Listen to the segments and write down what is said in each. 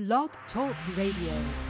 Blog Talk Radio.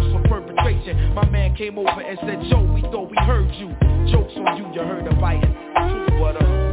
My man came over and said, Joe, we thought we heard you. Jokes on you, you heard of biting. What up?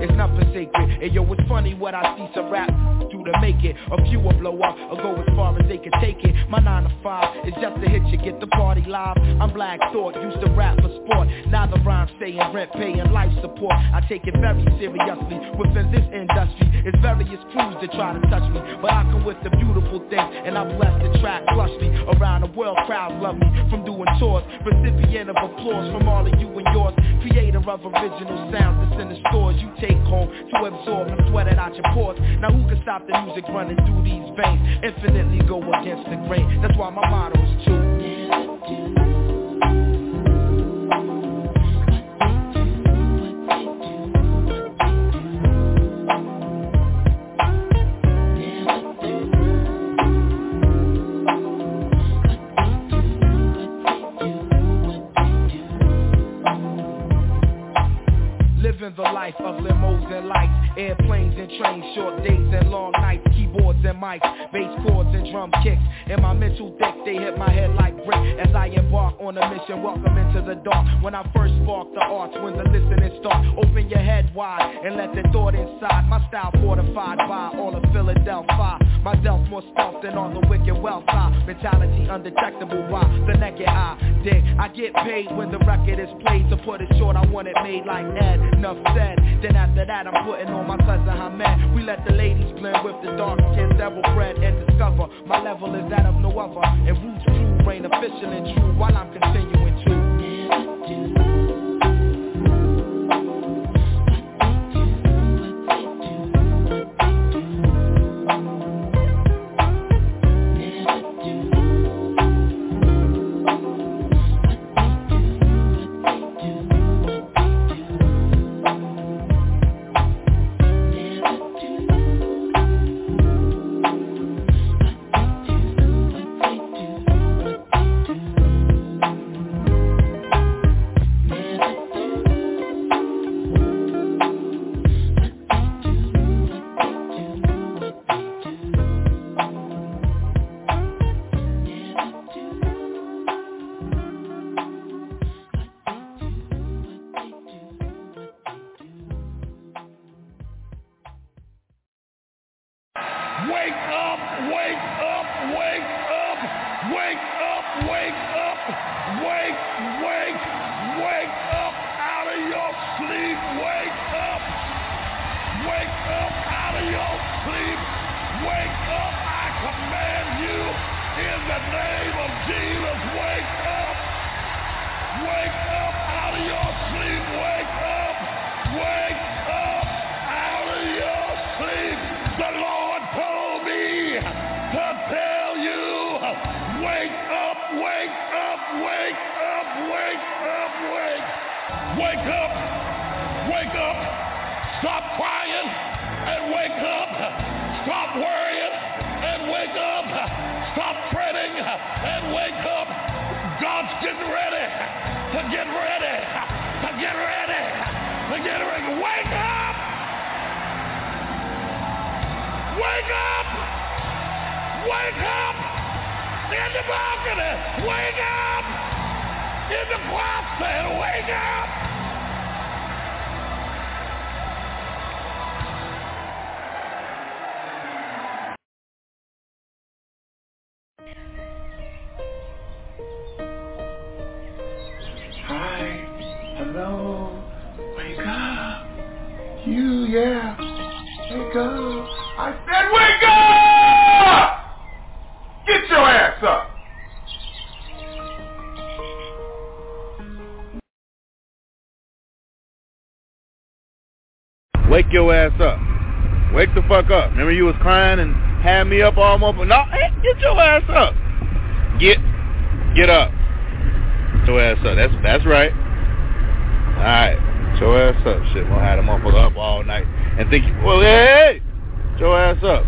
It's nothing sacred. And yo, it's funny what I see some rap do to make it. A few will blow up or go as far as they can take it. My 9 to 5 is just to hit you, get the party live. I'm Black Thought, used to rap for sport. Now the rhyme saying rent, paying life support. I take it very seriously. Within this industry, it's various crews that try to touch me. But I come with the beautiful things, and I'm bless the track plushly. Around the world, crowds love me from doing tours. Recipient of applause from all of you and yours. Creator of original sounds that's in the stores you take home to absorb and sweat it out your pores. Now who can stop the music running through these veins? Infinitely go against the grain. That's why my motto is true. Kicks. In my mental deck, they hit my head like brick as I embark on a mission. Welcome into the dark. When I first spark the arts, when the listening start, open your head wide and let the thought inside. My style fortified by all of Philadelphia. My delf more stealth than on the wicked side. Mentality undetectable by the naked eye. Dig, I get paid when the record is played. To put it short, I want it made like Ed. Enough said. Then after that, I'm putting on my cousin Hamed. We let the ladies blend with the dark skin, devil bread, and discover my level is that of no other. And roots true, reign official and true while I'm continuing to. Getting ready to get ready to get ready to get ready. Wake up. Wake up. Wake up. In the balcony. Wake up. In the grassland. Wake up. Your ass up. Wake the fuck up. Remember you was crying and had me up almost. No, hey, eh, get your ass up. Get, get up. Get your ass up. That's that's right. All right, get your ass up. Shit, we'll have the motherfucker up all night and think, well, hey, hey, get your ass up.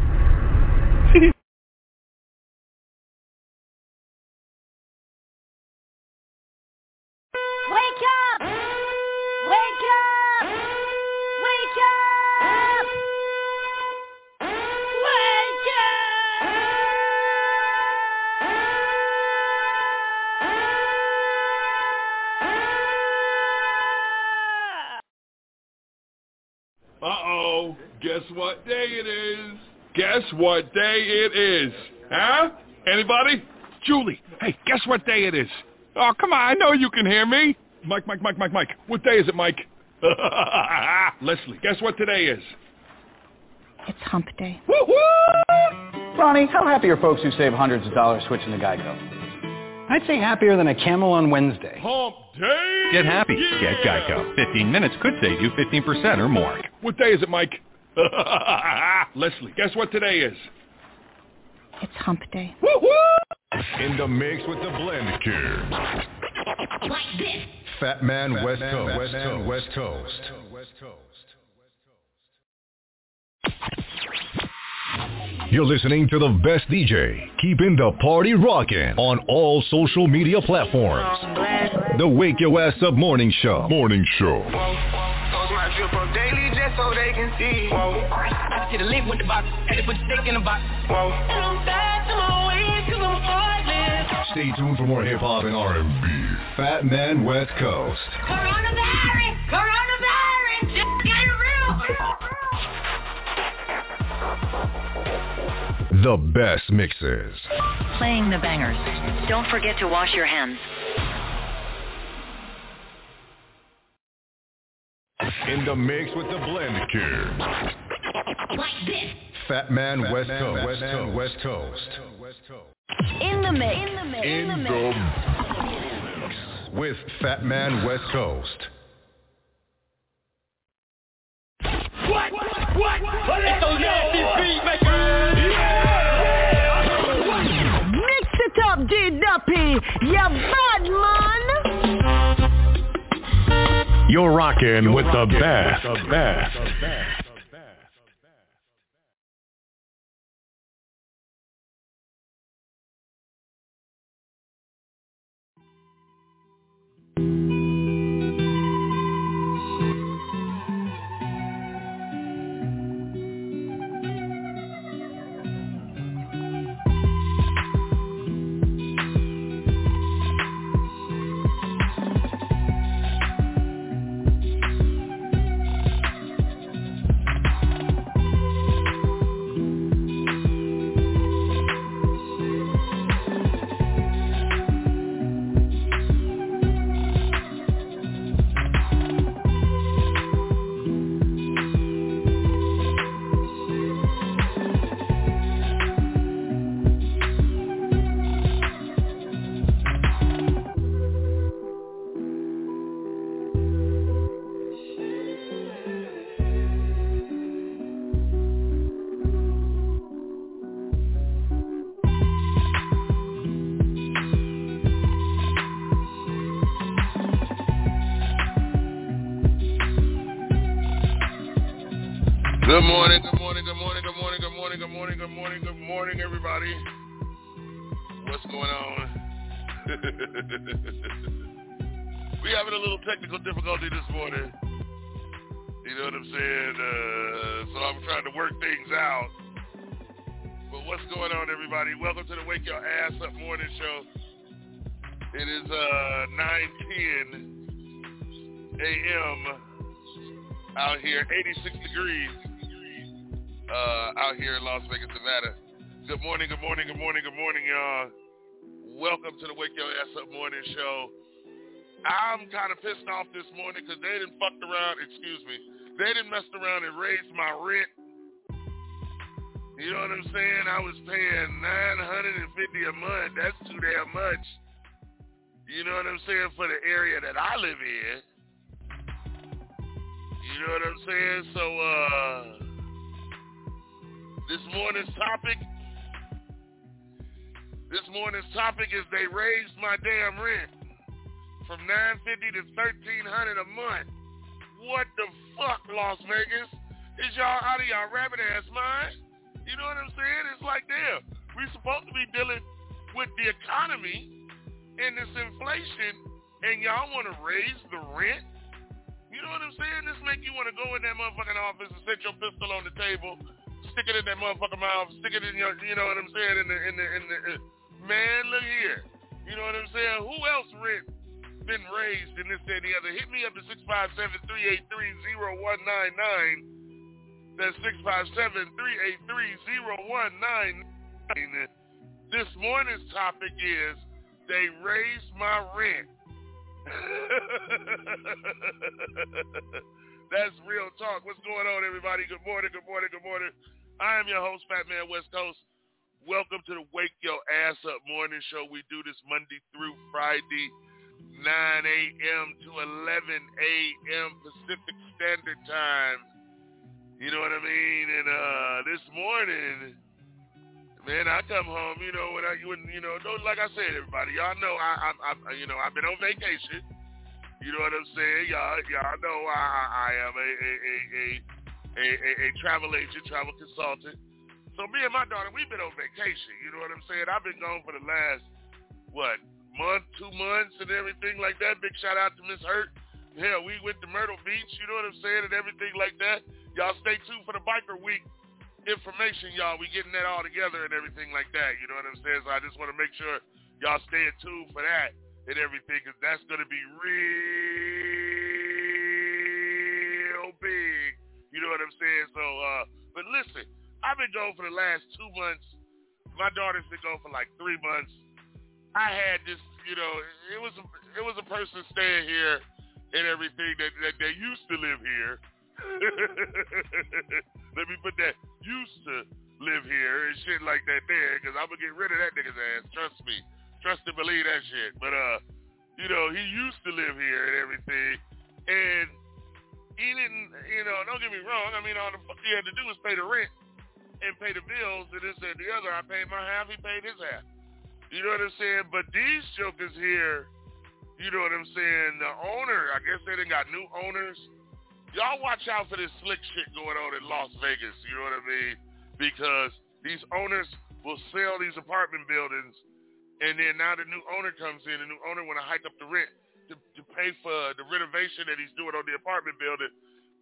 What day it is? Huh? Anybody? Julie, hey, guess what day it is? Oh, come on, I know you can hear me. Mike, Mike, Mike, Mike, Mike. What day is it, Mike? Leslie, guess what today is? It's hump day. Woo-hoo! Ronnie, how happy are folks who save hundreds of dollars switching to Geico? I'd say happier than a camel on Wednesday. Hump day! Get happy. Yeah. Get Geico. 15 minutes could save you 15% or more. What day is it, Mike? Leslie, guess what today is? It's hump day. In the mix with the blend cure. Fat Man West Coast. West Coast. West Coast. You're listening to the best DJ, keeping the party rocking on all social media platforms. The Wake Your Ass Up Morning Show. Morning Show. Daily so they can see. I get a link with the box, had to put the stick in the box. And I'm back to my ways cause I'm heartless. Stay tuned for more hip hop and R&B. Fat Man West Coast. Coronavirus! Coronavirus! Just get real! The best mixes. Playing the bangers. Don't forget to wash your hands. In the mix with the blend cure. Fat Man West Coast. West Coast. West Coast. In the mix. In the mix. In the mix with Fat Man West Coast. What? What? What? It's those nasty beat makers. Mix it up, D-Duppy! You bad man! You're rocking with the best. The best. Morning, good morning, good morning, good morning, good morning, good morning, good morning, good morning, everybody. What's going on? we having a little technical difficulty this morning. You know what I'm saying? Uh, so I'm trying to work things out. But what's going on, everybody? Welcome to the Wake Your Ass Up Morning Show. It is uh, 9:10 a.m. out here, 86 degrees uh, out here in Las Vegas, Nevada. Good morning, good morning, good morning, good morning, y'all. Welcome to the Wake Your Ass Up Morning Show. I'm kind of pissed off this morning because they didn't fucked around, excuse me, they didn't mess around and raise my rent. You know what I'm saying? I was paying 950 a month. That's too damn much. You know what I'm saying? For the area that I live in. You know what I'm saying? So, uh, this morning's topic, this morning's topic is they raised my damn rent from 950 to 1300 a month. What the fuck, Las Vegas? Is y'all out of y'all rabbit ass mind? You know what I'm saying? It's like, damn, we supposed to be dealing with the economy and this inflation, and y'all want to raise the rent? You know what I'm saying? This make you want to go in that motherfucking office and set your pistol on the table, stick it in that motherfucking mouth, stick it in your, you know what I'm saying? In the, in the, in the, uh, man, look here. You know what I'm saying? Who else rent been raised in this, that, and the other? Hit me up at 657-383-0199. That's 657-383-0199. This morning's topic is they raised my rent. That's real talk. What's going on, everybody? Good morning, good morning, good morning. I am your host, Fat Man West Coast. Welcome to the Wake Your Ass Up Morning Show. We do this Monday through Friday, 9 a.m. to 11 a.m. Pacific Standard Time. You know what I mean? And uh, this morning, man, I come home. You know when I, when you know, like I said, everybody, y'all know I, I, I, you know, I've been on vacation. You know what I'm saying? Y'all, y'all know I, I am a a, a, a, a, a, a travel agent, travel consultant. So me and my daughter, we've been on vacation. You know what I'm saying? I've been gone for the last, what, month, two months and everything like that. Big shout out to Miss Hurt. Hell, we went to Myrtle Beach, you know what I'm saying, and everything like that. Y'all stay tuned for the Biker Week information, y'all. We getting that all together and everything like that. You know what I'm saying? So I just want to make sure y'all stay tuned for that and everything because that's going to be real big. You know what I'm saying? So, uh, but listen, I've been gone for the last two months. My daughter's been gone for like three months. I had this, you know, it was a, it was a person staying here and everything that, that that used to live here. Let me put that used to live here and shit like that there because I'm gonna get rid of that nigga's ass. Trust me, trust and believe that shit. But uh, you know, he used to live here and everything, and he didn't. You know, don't get me wrong. I mean, all the fuck he had to do was pay the rent and pay the bills and this and the other. I paid my half. He paid his half. You know what I'm saying? But these jokers here, you know what I'm saying? The owner, I guess they done got new owners. Y'all watch out for this slick shit going on in Las Vegas. You know what I mean? Because these owners will sell these apartment buildings, and then now the new owner comes in. The new owner want to hike up the rent to, to pay for the renovation that he's doing on the apartment building,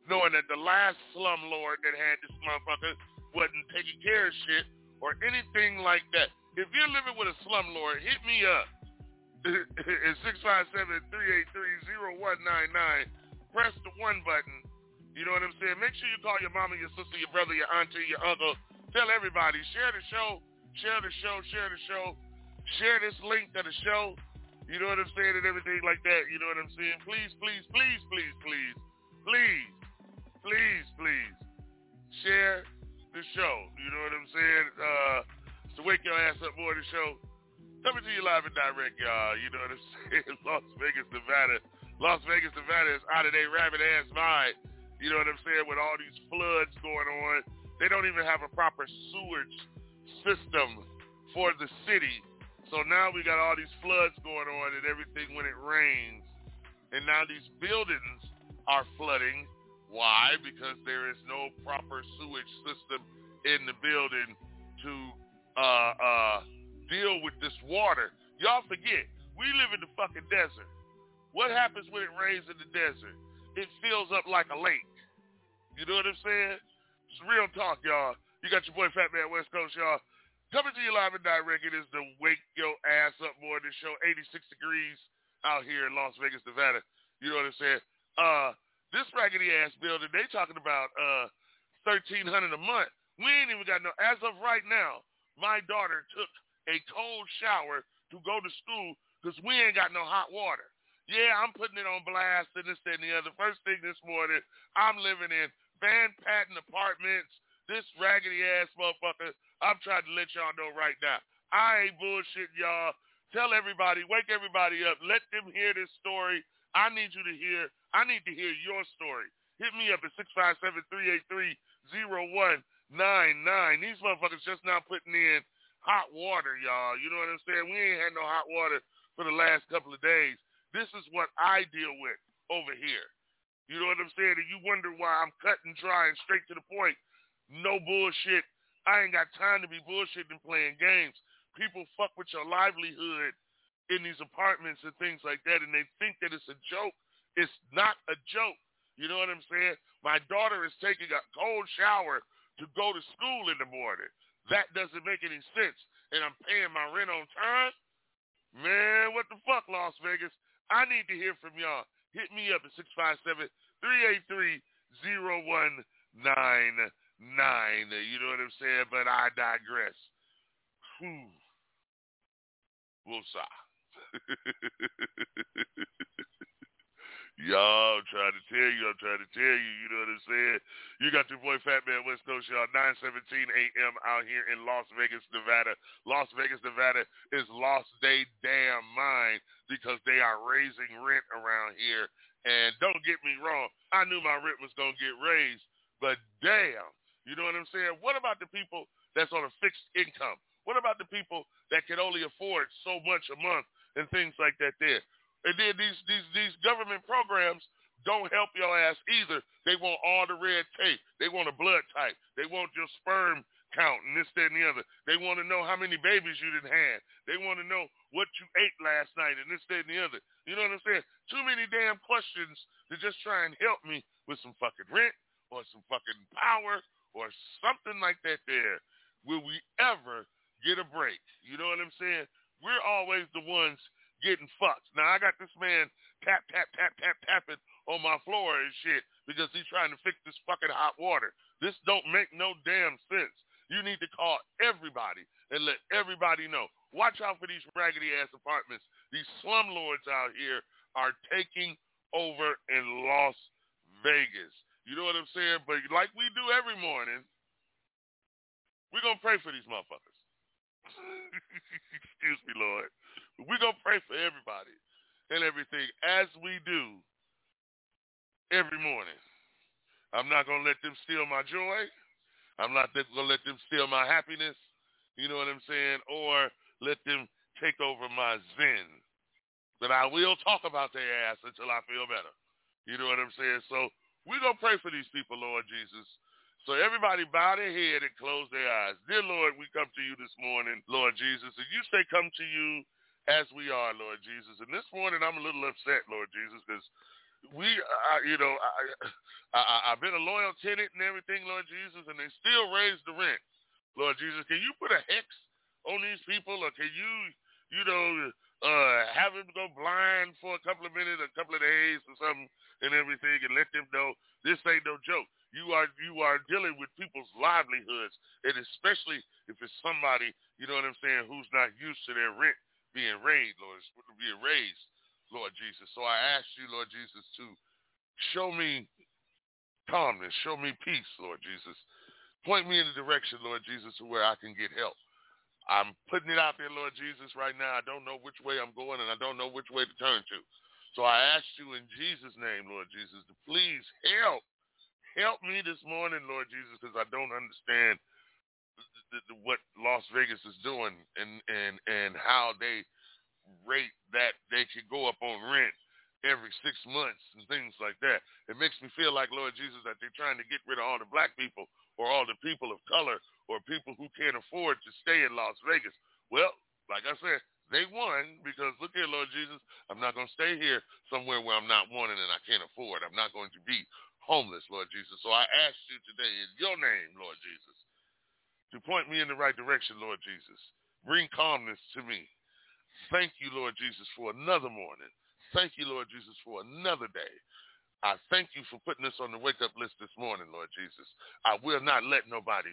knowing that the last slumlord that had this motherfucker wasn't taking care of shit or anything like that. If you're living with a slumlord, hit me up at 657-383-0199. Press the one button. You know what I'm saying? Make sure you call your mama, your sister, your brother, your auntie, your uncle. Tell everybody. Share the show. Share the show. Share the show. Share this link to the show. You know what I'm saying? And everything like that. You know what I'm saying? Please, please, please, please, please, please, please, please, share the show. You know what I'm saying? Uh, the Wake Your Ass Up Morning Show. Coming to you live and direct, y'all. You know what I'm saying? Las Vegas, Nevada. Las Vegas, Nevada is out of their rabbit ass mind. You know what I'm saying? With all these floods going on, they don't even have a proper sewage system for the city. So now we got all these floods going on and everything when it rains. And now these buildings are flooding Why? Because there is no proper sewage system in the building to uh, uh, deal with this water. Y'all forget, we live in the fucking desert. What happens when it rains in the desert? It fills up like a lake. You know what I'm saying? It's real talk, y'all. You got your boy Fat Man West Coast, y'all. Coming to you live and direct. It is the Wake Your Ass Up Morning Show. 86 degrees out here in Las Vegas, Nevada. You know what I'm saying? Uh, this raggedy ass building, they talking about uh thirteen hundred a month. We ain't even got no. As of right now, my daughter took a cold shower to go to school because we ain't got no hot water. Yeah, I'm putting it on blast and this, and the other. First thing this morning, I'm living in Van Patten Apartments. This raggedy ass motherfucker. I'm trying to let y'all know right now. I ain't bullshitting y'all. Tell everybody, wake everybody up. Let them hear this story. I need you to hear. I need to hear your story. Hit me up at six five seven three eight three zero one nine nine. These motherfuckers just now putting in hot water, y'all. You know what I'm saying? We ain't had no hot water for the last couple of days. This is what I deal with over here. You know what I'm saying? And you wonder why I'm cutting dry and straight to the point. No bullshit. I ain't got time to be bullshitting and playing games. People fuck with your livelihood in these apartments and things like that, and they think that it's a joke. It's not a joke. You know what I'm saying? My daughter is taking a cold shower to go to school in the morning. That doesn't make any sense. And I'm paying my rent on time? Man, what the fuck, Las Vegas? I need to hear from y'all. Hit me up at 657-383-0199. You know what I'm saying? But I digress. Whew. Woosah. Y'all, I'm trying to tell you, I'm trying to tell you, you know what I'm saying? You got your boy Fat Man West Coast, y'all, 917 a.m. out here in Las Vegas, Nevada. Las Vegas, Nevada is lost they damn mind because they are raising rent around here. And don't get me wrong, I knew my rent was going to get raised, but damn, you know what I'm saying? What about the people that's on a fixed income? What about the people that can only afford so much a month and things like that there? And then these these these government programs don't help your ass either. They want all the red tape. They want a blood type. They want your sperm count and this, that, and the other. They want to know how many babies you didn't have. They want to know what you ate last night and this, that, and the other. You know what I'm saying? Too many damn questions to just try and help me with some fucking rent or some fucking power or something like that there. Will we ever get a break? You know what I'm saying? We're always the ones getting fucked. Now I got this man tap tap tap tap tapping on my floor and shit because he's trying to fix this fucking hot water. This don't make no damn sense. You need to call everybody and let everybody know. Watch out for these raggedy ass apartments. These slumlords out here are taking over in Las Vegas. You know what I'm saying? But like we do every morning, we're gonna pray for these motherfuckers. Excuse me, Lord. We're going to pray for everybody and everything as we do every morning. I'm not going to let them steal my joy. I'm not going to let them steal my happiness. You know what I'm saying? Or let them take over my zen. But I will talk about their ass until I feel better. You know what I'm saying? So we're going to pray for these people, Lord Jesus. So everybody bow their head and close their eyes. Dear Lord, we come to you this morning, Lord Jesus. And you say come to you as we are, Lord Jesus. And this morning I'm a little upset, Lord Jesus, because we, uh, you know, I, I, I've been a loyal tenant and everything, Lord Jesus, and they still raise the rent, Lord Jesus. Can you put a hex on these people, or can you, you know, uh, have them go blind for a couple of minutes, a couple of days, or something, and everything, and let them know this ain't no joke. You are you are dealing with people's livelihoods, and especially if it's somebody, you know what I'm saying, who's not used to their rent being raised, Lord, being raised, Lord Jesus. So I ask you, Lord Jesus, to show me calmness, show me peace, Lord Jesus. Point me in the direction, Lord Jesus, to where I can get help. I'm putting it out there, Lord Jesus, right now. I don't know which way I'm going, and I don't know which way to turn to. So I ask you in Jesus' name, Lord Jesus, to please help. Help me this morning, Lord Jesus, because I don't understand the, the, what Las Vegas is doing and and and how they rate that they could go up on rent every six months and things like that. It makes me feel like, Lord Jesus, that they're trying to get rid of all the black people or all the people of color or people who can't afford to stay in Las Vegas. Well, like I said, they won because look here, Lord Jesus, I'm not going to stay here somewhere where I'm not wanted and I can't afford. I'm not going to be homeless, Lord Jesus. So I ask you today in your name, Lord Jesus, to point me in the right direction, Lord Jesus. Bring calmness to me. Thank you, Lord Jesus, for another morning. Thank you, Lord Jesus, for another day. I thank you for putting us on the wake up list this morning, Lord Jesus. I will not let nobody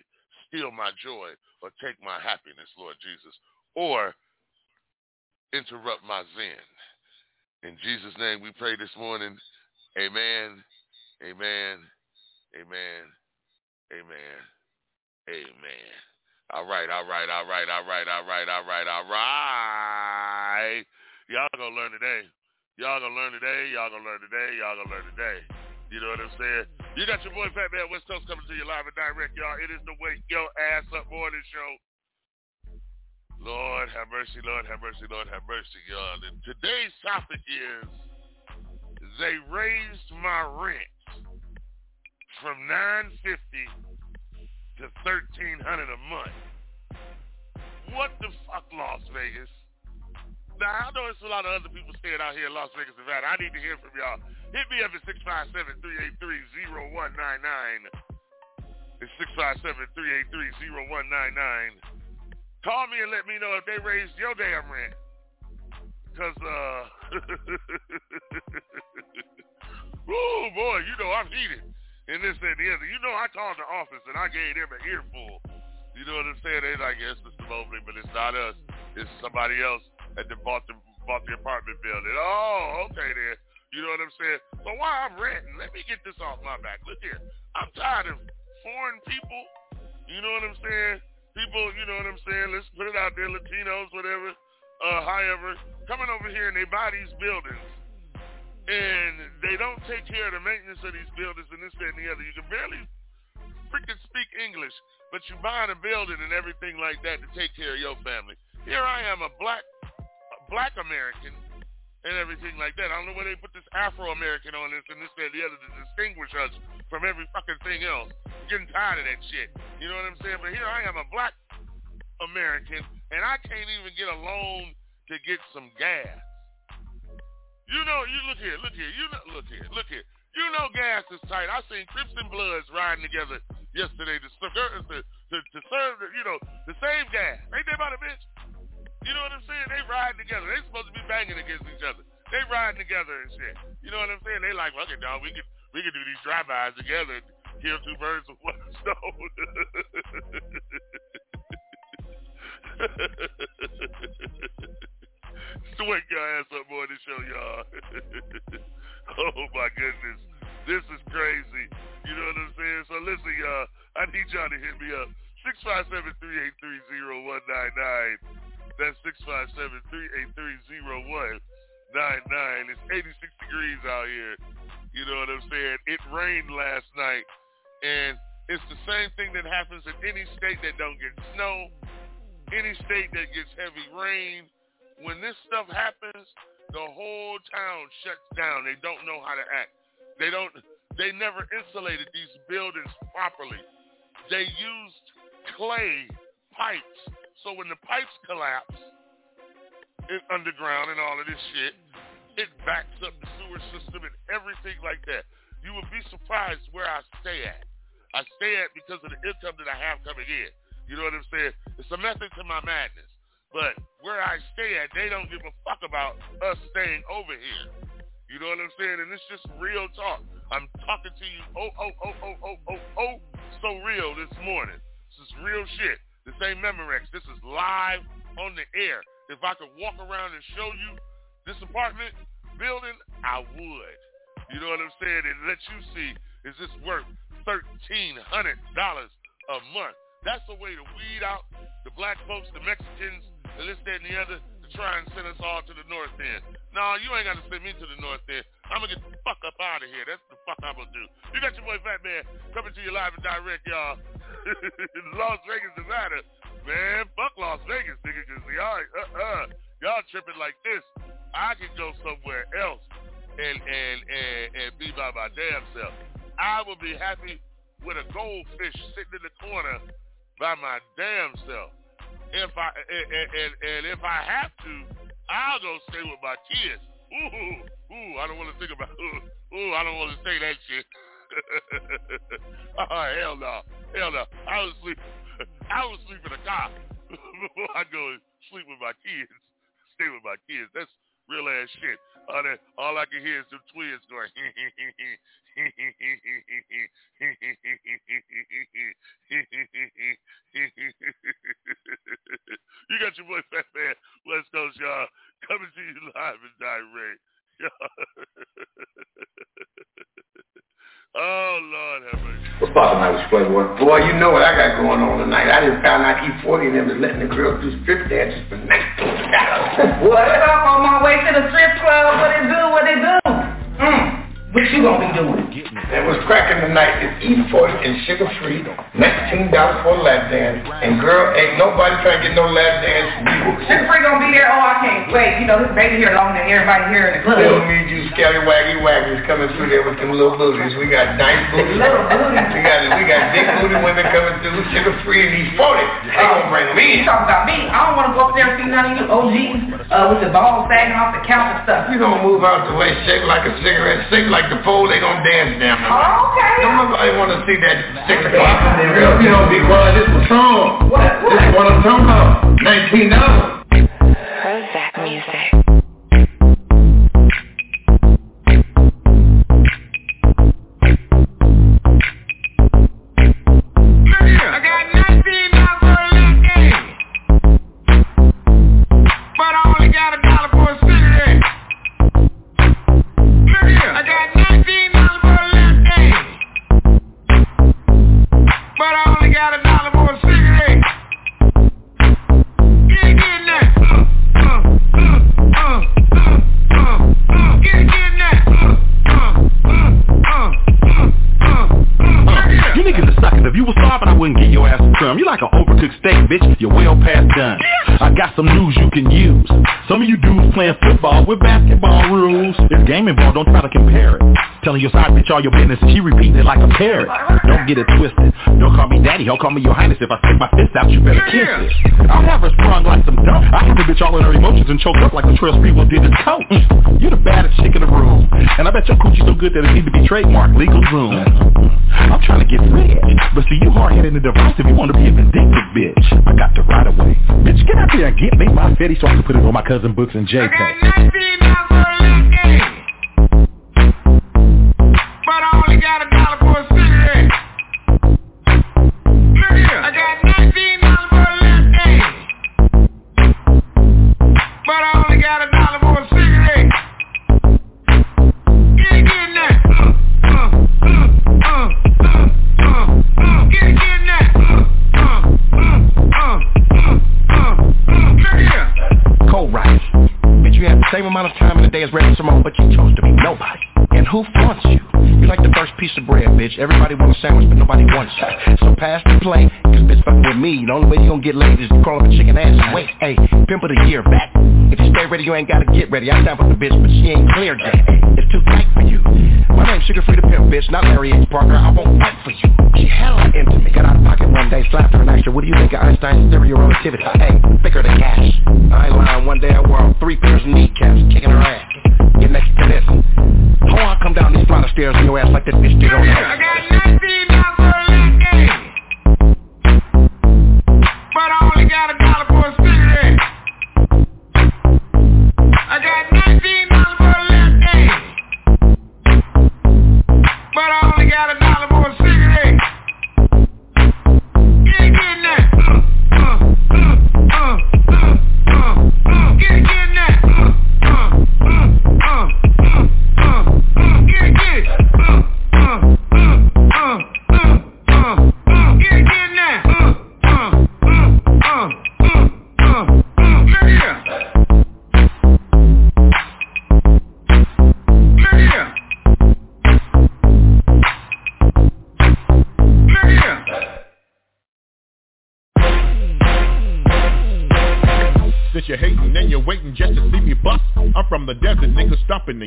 steal my joy or take my happiness, Lord Jesus, or interrupt my zen. In Jesus' name we pray this morning. Amen. Amen. Amen. Amen. Amen. All right, all right, all right, all right, all right, all right, all right. Y'all gonna learn today. Y'all gonna learn today. Y'all gonna learn today. Y'all gonna learn today. You know what I'm saying? You got your boy Fat Man West Coast coming to you live and direct, y'all. It is the Wake Your Ass Up Morning Show. Lord have mercy, Lord have mercy, Lord have mercy, y'all. And today's topic is they raised my rent from nine fifty to thirteen hundred a month. What the fuck, Las Vegas? Now I know there's a lot of other people staying out here in Las Vegas, Nevada. I need to hear from y'all. Hit me up at six five seven three eight three zero one nine nine. It's six five seven three eight three zero one nine nine. Call me and let me know if they raised your damn rent. Cause uh, oh boy, you know I'm heated and this and the other. You know I called the office and I gave them an earful. You know what I'm saying? They like, yes, Mr. Mobley, but it's not us. It's somebody else that bought the bought the apartment building. Oh, okay then. You know what I'm saying? So while I'm renting, let me get this off my back. Look here. I'm tired of foreign people. You know what I'm saying? People, you know what I'm saying? Let's put it out there, Latinos, whatever, uh, however, coming over here and they buy these buildings and they don't take care of the maintenance of these buildings and this, that, and the other. You can barely freaking speak English, but you buying a building and everything like that to take care of your family. Here I am, a black, black American, and everything like that. I don't know where they put this Afro-American on this and this, and the other to distinguish us from every fucking thing else. I'm getting tired of that shit. You know what I'm saying? But here I am, a black American, and I can't even get a loan to get some gas. You know, you look here, look here, you know, look here, look here. You know gas is tight. I seen Crips and Bloods riding together yesterday to, to, to, to serve, you know, the same gas. Ain't they about a bitch? You know what I'm saying? They ride together. They supposed to be banging against each other. They riding together and shit. You know what I'm saying? They like, okay, dog, we can we can do these drive-bys together and kill two birds with one stone. to wake your ass up more to show y'all. oh my goodness. This is crazy. You know what I'm saying? So listen, y'all. I need y'all to hit me up. 657-383-0199. That's 657-383-0199. It's 86 degrees out here. You know what I'm saying? It rained last night. And it's the same thing that happens in any state that don't get snow, any state that gets heavy rain. When this stuff happens, the whole town shuts down. They don't know how to act. They don't they never insulated these buildings properly. They used clay pipes so when the pipes collapse in underground and all of this shit, it backs up the sewer system and everything like that. You would be surprised where I stay at. I stay at because of the income that I have coming in. You know what I'm saying? It's a method to my madness. But where I stay at, they don't give a fuck about us staying over here. You know what I'm saying? And it's just real talk. I'm talking to you oh, oh, oh, oh, oh, oh, oh, so real this morning. This is real shit. This ain't Memorex. This is live on the air. If I could walk around and show you this apartment building, I would. You know what I'm saying? And let you see, is this worth $1,300 a month? That's the way to weed out the black folks, the Mexicans, the this, that, and the other to try and send us all to the north end. No, you ain't got to send me to the north end. I'm going to get the fuck up out of here. That's the fuck I'm going to do. You got your boy Fat Man coming to you live and direct, y'all. Las Vegas, Nevada. Man, fuck Las Vegas, nigga, because y'all, uh-uh, y'all tripping like this. I can go somewhere else. and and and, and be by my damn self. I will be happy with a goldfish sitting in the corner by my damn self. If I and, and, and if I have to, I'll go stay with my kids. Ooh, ooh, I don't want to think about. Ooh, ooh I don't want to say that shit. oh hell no, hell no. I was sleep. I was sleep in the car before I go and sleep with my kids. Stay with my kids. That's real ass shit. All that, all I can hear is some twins going. you got your boy Fat Man, West Coast, y'all, coming to you live and direct. oh Lord have mercy. What's poppin' night with Playboy? Boy, you know what I got going on tonight. I just found out E40 and them is letting the girls do strip dances for night. What up on my way to the strip club? What it do? What it do? What you gonna be doing? That was cracking tonight. It's E40 and Suga Free. $19 for a lap dance. And girl, ain't nobody trying to get no lap dance from you. Suga Free gonna be there? Oh, I can't wait. You know, this baby here longer than everybody here in the club. We don't need you scallywaggy waggies coming through there with them little booties. We got nice booties. Little booties. We got we got big booty women coming through, Suga Free and these 40. They gonna bring them You in. talking about me? I don't want to go up there and see none of you OGs uh, with the balls sagging off the couch and stuff. You gonna move out the way, shake like a cigarette, shake like the pole, they gonna dance down the way. Oh, okay. Don't nobody wanna see that six o'clock. Girl, you don't be quiet, this is a song. What? This is what I'm talking about. Nineteen dollars. Telling your side bitch all your business and she repeating it like a parrot. Don't get it twisted. Don't call me daddy, don't call me your highness. If I stick my fist out, you better kiss it. I'll have her sprung like some dope. I have the bitch all in her emotions and choked up like Latrell Sprewell did his coat. Mm. You the baddest chick in the room. And I bet your coochie so good that it need to be trademarked. Legal zoom. I'm trying to get rich. But see, you hard-headed and divisive. You want to be a vindictive bitch. I got the right away. Bitch, get out there and get me my fetty so I can put it on my cousin Books and JPEG. But I only got a dollar bitch. Everybody wants a sandwich, but nobody wants you. So pass the plate, cause bitch fucking with me. The only way you gonna get laid is to crawl up a chicken ass and wait. Hey, pimp of the year back. If you stay ready, you ain't gotta get ready. I stand with the bitch, but she ain't clear yet. It's too tight for you. My name's Suga Free the Pimp, bitch, not Larry H. Parker. I won't fight for you. She hella into me. Got out of pocket one day, slapped her asked her, what do you think of Einstein's theory of relativity? Hey, thicker than cash. I ain't lying. One day I wore three pairs of kneecaps, kicking her ass. Get next to this. How I come down these flight of stairs in your ass like that bitch did on I got 19 dollars for a. But I only got a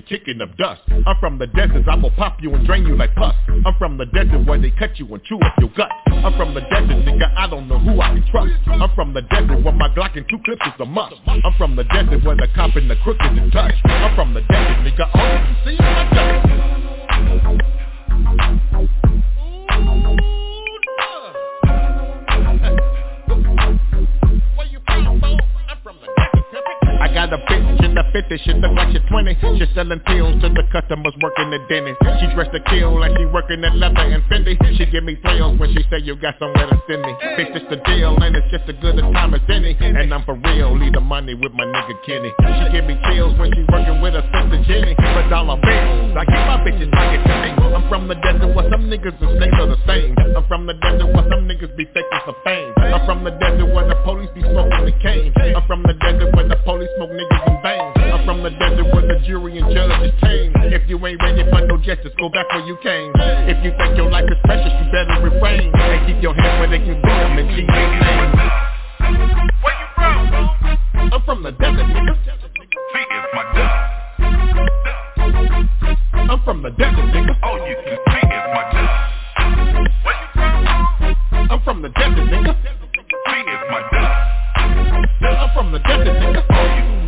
kicking up dust. I'm from the desert, I will pop you and drain you like pus. I'm from the desert where they cut you and chew up your gut. I'm from the desert, nigga, I don't know who I can trust. I'm from the desert where my Glock and two clips is a must. I'm from the desert where the cop and the crook is in touch. I'm from the desert, nigga, all you can see is my dust. I got a bitch in the 50, she look like she 20 She selling pills to the customers working the dentist She dressed to kill like she working at leather and Fendi. She give me thrills when she say you got somewhere to send me. Bitch, it's the deal and it's just as good a time as any. And I'm for real, leave the money with my nigga Kenny. She give me chills when she working with her sister Jenny. For dollar bills, I keep my bitches pocket to me I'm from the desert where some niggas and snakes are the same. I'm from the desert where some niggas be faking for fame. I'm from the desert where the police be smoking the cane. I'm from the desert where the police smoke niggas in vain I'm from the desert where the jury and judge is tame If you ain't ready for no justice, go back where you came. If you think your life is precious, you better refrain. And keep your hands where they can see them in Jesus' name. Where you from? I'm from the desert, nigga. See, it's my dust I'm from the desert, nigga. Oh, you can see it's my dust Where you from? I'm from the desert, nigga. See, it's my dust I'm from the desert, nigga.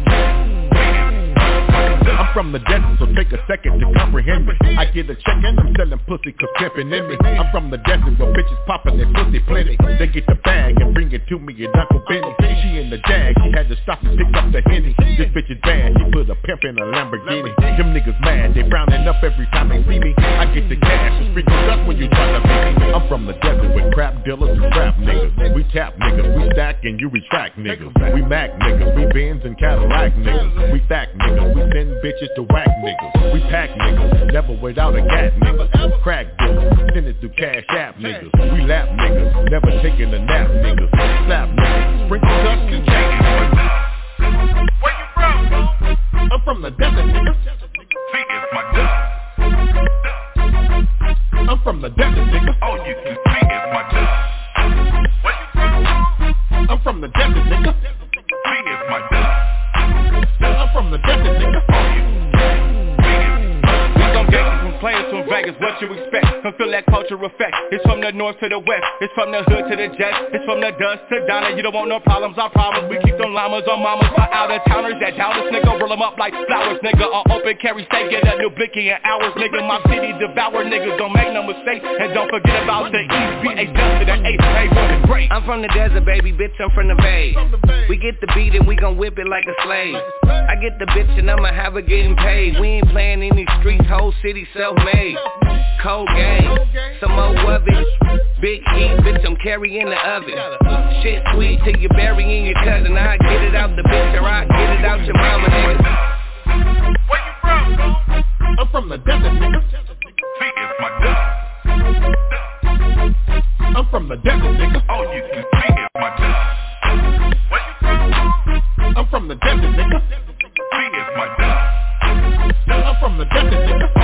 I'm from the desert, so take a second to comprehend me. I get a check and I'm selling pussy cause pimpin' in me. I'm from the desert where bitches poppin' their pussy plenty. They get the bag and bring it to me and Uncle Benny. She in the jag, she had to stop and pick up the henny. This bitch is bad, she put a pimp in a Lamborghini. Them niggas mad, they frowning up every time they see me. I get the cash, and sprinkle dust when you try to beat me. I'm from the desert with crap dealers and crap niggas. We tap niggas, we stack and you retract niggas. We Mac niggas, we Benz and Cadillac niggas. We fact niggas, we send bitches to whack niggas. We pack niggas, never without a gat niggas. Crack dealers, send it through cash app niggas. We lap niggas, never taking a nap niggas. Slap niggas, sprinkle dust and change oh, Where you from? I'm from the desert nigga. See, it's my dust. I'm from the desert nigga. Oh, you can see it's my dust. Where you from? I'm from the desert nigga. You expect? Come feel that culture effect. It's from the north to the west. It's from the hood to the jet. It's from the dust to Donna. You don't want no problems, I promise. We keep them llamas on mamas for out of towners that doubt us, nigga. Roll them up like flowers, nigga. All open carry stay, get a new blicky in hours, nigga. My city devour niggas. Don't make no mistake. And don't forget about the East. B-A dust to the eighth. Hey, is great. I'm from the desert, baby, bitch, I'm from the bay. We get the beat and we gon' whip it like a slave. I get the bitch and I'ma have her getting paid. We ain't playing in these streets, whole city self-made. Cold game, some more of it. Big heat, bitch, I'm carrying the oven. Shit sweet till you burying your cousin. I get it out the bitch or I get it out your mama, nigga. Where you from? I'm from the desert, nigga. See, it's my dust. I'm from the desert, nigga. Oh, you can see it's my dust. Where you from? I'm from the desert, nigga. See, it's my dust. I'm from the desert, nigga.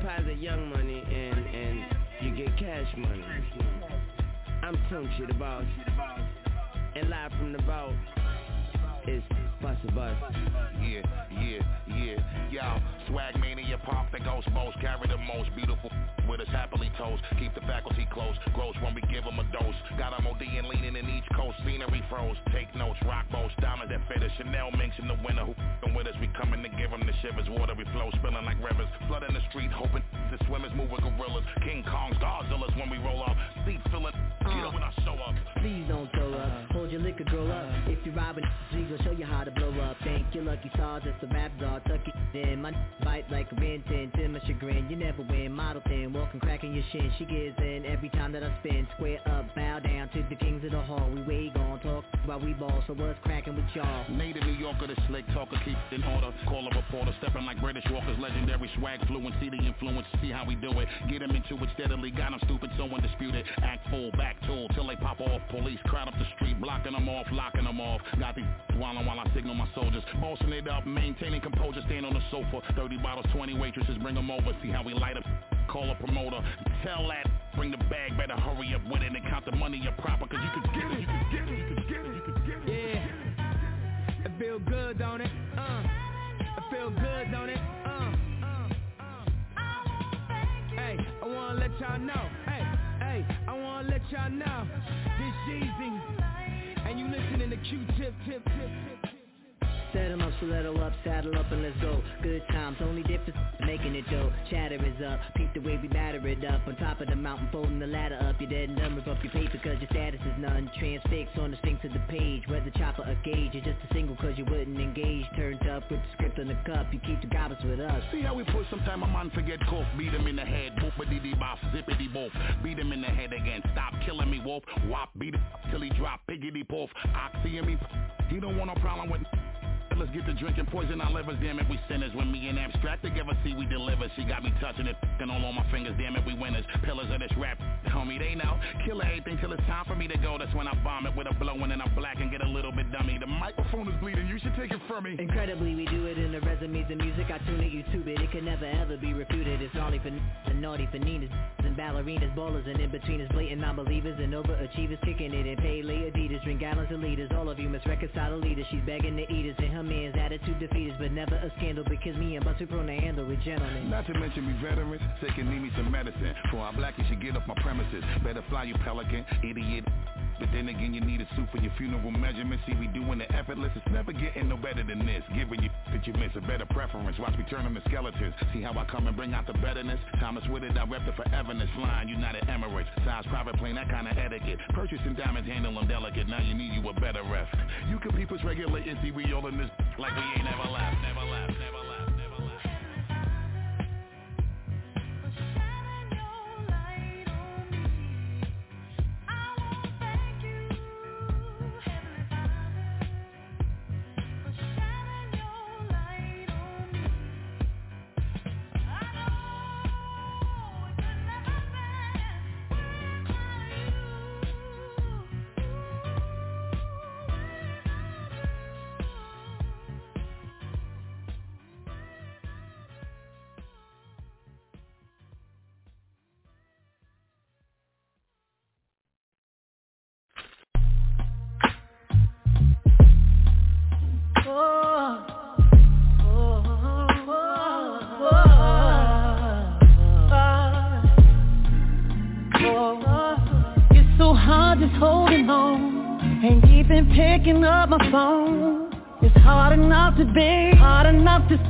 Deposit young money and and you get cash money. I'm Tunechi, the boss, and live from the vault is Busta Bus. Yeah, yeah, yeah. Yo, swag mania, pop the ghost most, carry the most beautiful with us happily toast. Keep the faculty close, overdose when we give them a dose. Got them OD and leaning in each coast, scenery froze. Take notes, rock boats, diamonds that fit us. Chanel minks in the winter. Who with us? We coming to give them the shivers. Water we flow, spilling like rivers. Flooding the street, hoping the swimmers move with gorillas. King Kongs, Godzillas when we roll up. Seat filling, Uh-huh. get up when I show up. Please don't throw up. Hold your liquor, grow up. If you're robbing, we gon' show you how to blow up. Thank your lucky stars, that's the rap dog. Tuck it in. My bite like a rin tin, to my chagrin. You never win. Model thin, walking, cracking your shin. She gives in every time that I spin. Square up, bow down to the kings of the hall. We way gon' talk while we ball. So what's cracking with y'all? Native New Yorker, the slick talker, keep in order. Call a reporter, stepping like British walkers, legendary swag, fluent, see the influence, see how we do it. Get them into it steadily, got them stupid, so undisputed. Act full, back tool, till they pop off. Police crowd up the street, blocking them off, locking them off. Got these swallowing while I signal my soldiers. Bossing it up, maintaining composure, stand on the sofa. 30 bottles, 20 waitresses, bring them over, see how we light up. Call a promoter, tell that, bring the bag, better hurry up with it and count the money up proper, cause you can get it, you can get it, you can get it, you can get it. Yeah. It feel good, don't it? Uh. It feel good, don't it? Uh. Hey, I wanna let y'all know. Hey, I wanna let y'all know. This Yeezy. And you listening to Q-Tip, tip, tip, tip. Set up, stiletto up, saddle up and let's go. Good times, only difference making it dough. Chatter is up, peep the way we batter it up. On top of the mountain, folding the ladder up. You're dead rip up your paper cause your status is none. Transfix on the stinks of the page, whether chopper or gauge. You're just a single cause you wouldn't engage. Turned up with the script on the cup, you keep the goblins with us. See how we push sometime a man forget cough Beat him in the head, boopity dee bop, zippity boop Beat him in the head again, stop killing me wolf Wop, beat it till he drop, biggity poof Oxy and me, he don't want no problem with Let's get to drinking poison our livers, damn it, we sinners. When me and Abstract together, see we deliver. She got me touching it, and all on my fingers, damn it, we winners. Pillars of this rap, homie, they know. Kill everything till it's time for me to go. That's when I bomb it with a blow and then I black and get a little bit dummy. The microphone is bleeding, you should take it from me. Incredibly, we do it in the resumes and music. I tune it, YouTube. It. It can never ever be refuted. It's only for n- and naughty for Ninas and ballerinas, ballers and in betweeners, blatant non-believers and overachievers, kicking it. In paid lay Adidas, drink gallons of liters. All of you must reconcile the leaders. She's begging to eat us, and her man's attitude defeat us, but never a scandal because me and Buster prone to handle it, gentlemen. Not to mention me veterans, sick and need me some medicine. For our black, you should get off my premises. Better fly you pelican, idiot. But then again, you need a suit for your funeral measurements. See, we doing it effortless. It's never getting no better than this. Giving you that you miss a better preference. Watch me turn them to skeletons. See how I come and bring out the betterness? Thomas with it, I rep the foreverness. Flying United Emirates. Size private plane, that kind of etiquette. Purchasing diamonds, handle them delicate. Now you need you a better ref. You can keep us regulating. See, we all in this like we ain't never left, never left, never left.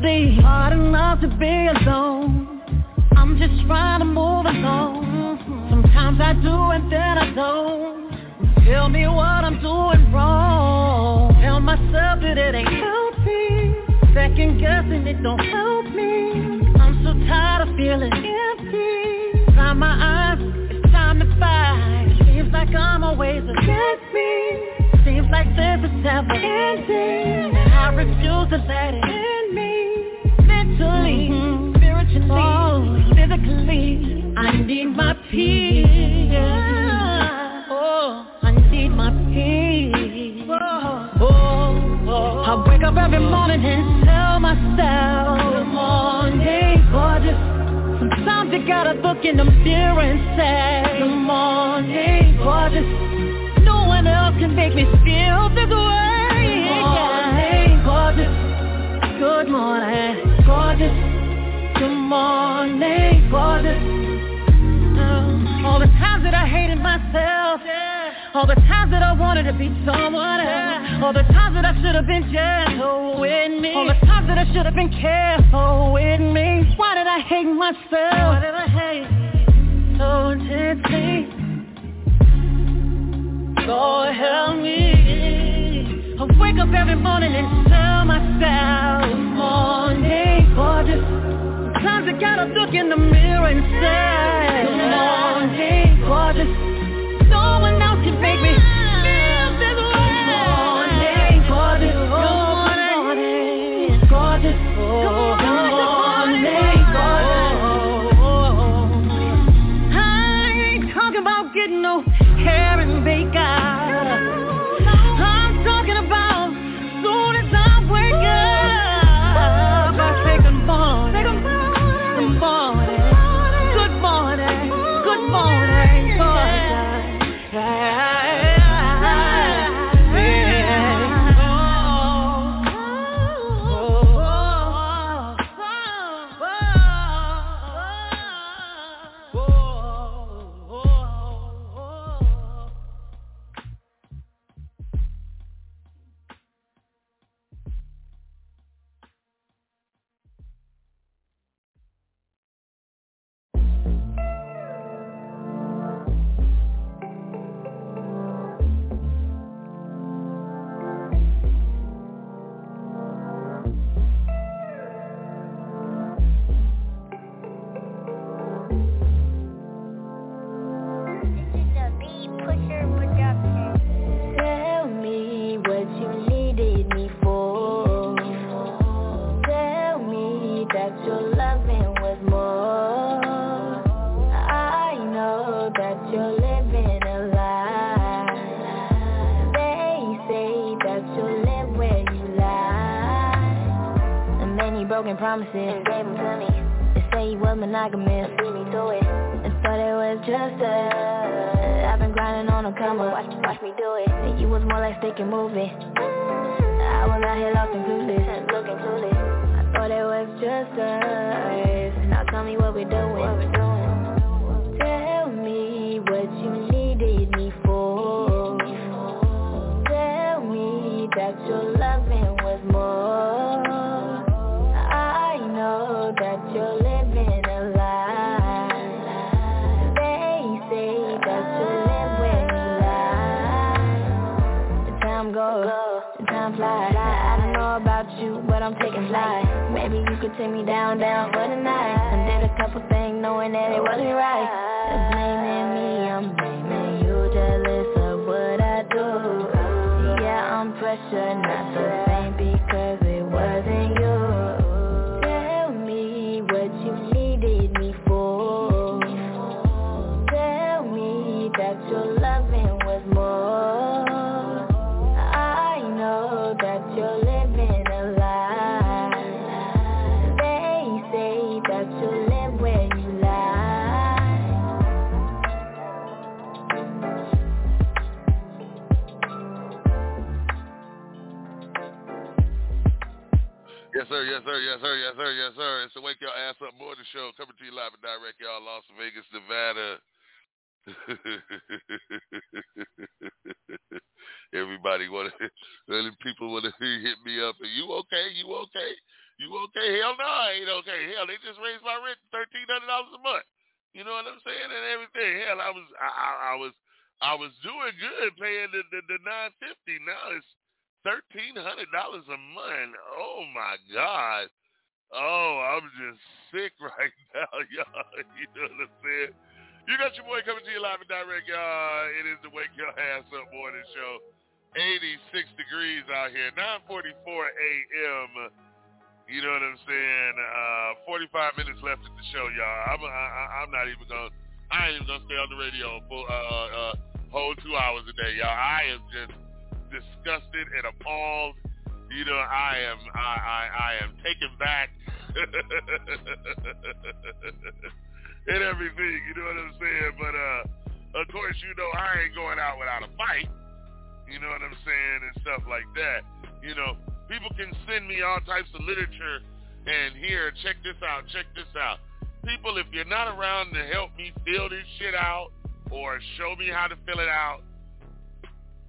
Hard enough to be alone. I'm just trying to move along. Sometimes I do and then I don't. Tell me what I'm doing wrong. Tell myself that it ain't healthy. Second guessing it don't help me. I'm so tired of feeling empty. Inside my eyes, it's time to fight. Seems like I'm always against me. Seems like this is never ending I refuse to let it end me Mentally, mm-hmm. spiritually, oh. physically. I need my peace. Oh, I need my peace. Oh, oh, I wake up every morning and tell myself Good morning, gorgeous. Sometimes you gotta look in the mirror and say Good morning, gorgeous. No one else can make me feel this way Good morning, gorgeous Good morning, gorgeous Uh, All the times that I hated myself. All the times that I wanted to be someone else. All the times that I should have been gentle with me. All the times that I should have been careful with me. Why did I hate myself? Why did I hate so intensely? Lord help me. Wake up every morning and tell myself, morning gorgeous. Sometimes I gotta look in the mirror and say, broken promises gave them to me. They say you was monogamous. Beat me to it. And thought it was just a. I've been grinding on a come up. Watch, watch me do it. And you was more like stick and movie. I was out here lost and clueless. Looking clueless. I thought it was just us. Now tell me what we're doing. What we're doing. Tell me what you you, but I'm taking flight. Maybe you could take me down, down for the night. I did a couple things knowing that it wasn't right. Blaming me, I'm blaming you, jealous of what I do. Yeah, I'm pressure, not the sir. Yes, sir. It's the Wake Your Ass Up Morning Show coming to you live and direct, y'all, Las Vegas, Nevada. Everybody want to, people want to hit me up. Are you okay? You okay? You okay? Hell no, I ain't okay. Hell, they just raised my rent thirteen hundred dollars a month. You know what I'm saying? And everything. Hell, I was, I, I, I was, I was doing good paying the the, the nine fifty. Now it's thirteen hundred dollars a month. Oh my God. Oh, I'm just sick right now, y'all. You know what I'm saying? You got your boy coming to you live and direct, y'all. It is the Wake Your Ass Up Morning Show. 86 degrees out here. 9:44 a.m. You know what I'm saying? Uh, 45 minutes left in the show, y'all. I'm, I, I'm not even gonna. I ain't even gonna stay on the radio for uh, uh, whole two hours a day, y'all. I am just disgusted and appalled. You know, I am. I I, I am taken back. and everything, you know what I'm saying? But uh of course you know I ain't going out without a fight. You know what I'm saying? And stuff like that. You know, people can send me all types of literature and here, check this out, check this out. People, if you're not around to help me fill this shit out, or show me how to fill it out,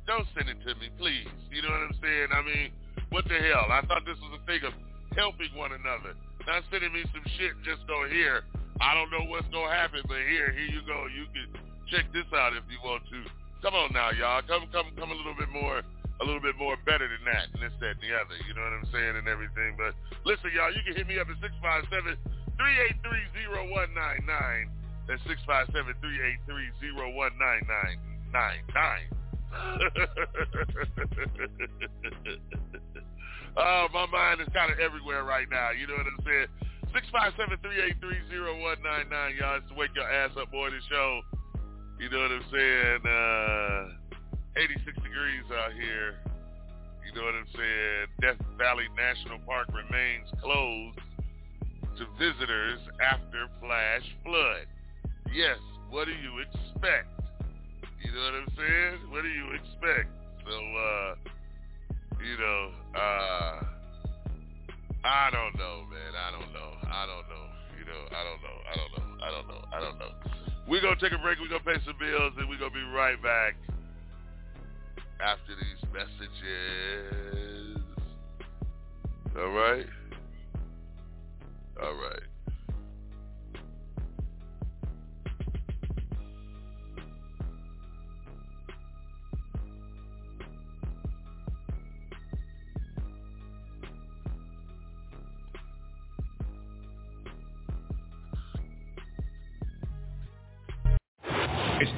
don't send it to me, please. You know what I'm saying? I mean, what the hell? I thought this was a thing of helping one another. Not sending me some shit just go here. I don't know what's gonna happen, but here, here you go. You can check this out if you want to. Come on now, y'all. Come, come, come a little bit more, a little bit more better than that, and this, that, and the other. You know what I'm saying, and everything. But listen, y'all, you can hit me up at six five seven three eight three zero one nine nine. That's six five seven three eight three zero one nine nine nine nine. oh, my mind is kind of everywhere right now. You know what I'm saying? Six five seven three eight three zero one nine nine. Y'all, it's wake your ass up boy. morning show. You know what I'm saying? Uh, 86 degrees out here. You know what I'm saying? Death Valley National Park remains closed to visitors after flash flood. Yes, what do you expect? You know what I'm saying? What do you expect? So, uh, you know, uh, I don't know, man. I don't know. I don't know. You know, I don't know. I don't know. I don't know. I don't know. We're going to take a break. We're going to pay some bills, and we're going to be right back after these messages. All right? All right.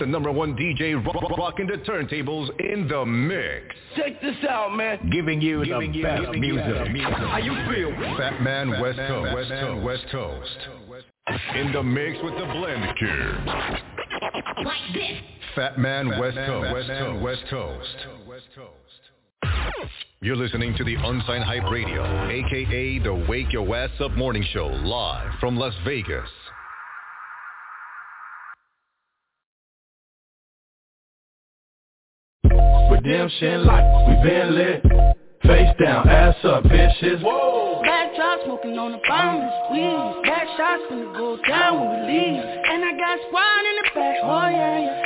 The number one DJ ro- rocking the turntables in the mix. Check this out, man. Giving you Giving the you best the music. best. How you feel? Fat Man West Man Coast. West Coast. West Coast. In the mix with the Blend Kid. Like this. Fat Man West Man Coast. West Coast. West Coast. You're listening to the Unsigned Hype Radio, aka the Wake Your Ass Up Morning Show, live from Las Vegas. Redemption life, we been lit. Face down, ass up, bitches. Back drop smoking on the bombers, weed. Back shots gonna go down when we leave. And I got squad in the back, oh yeah, yeah.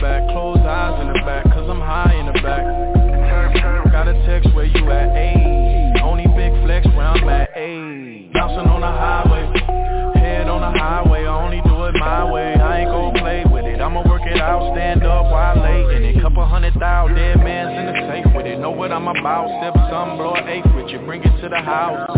Back, close eyes in the back, cause I'm high in the back. Got a text where you at, ayy. Only big flex where I'm at, ayy. Bouncing on the highway, head on the highway, I only do it my way. I ain't gon' play with it, I'ma work it out, stand up while late in it. Couple hundred thousand, dead man's in the safe with it. Know what I'm about, sip some, blow an eighth with you, bring it to the house.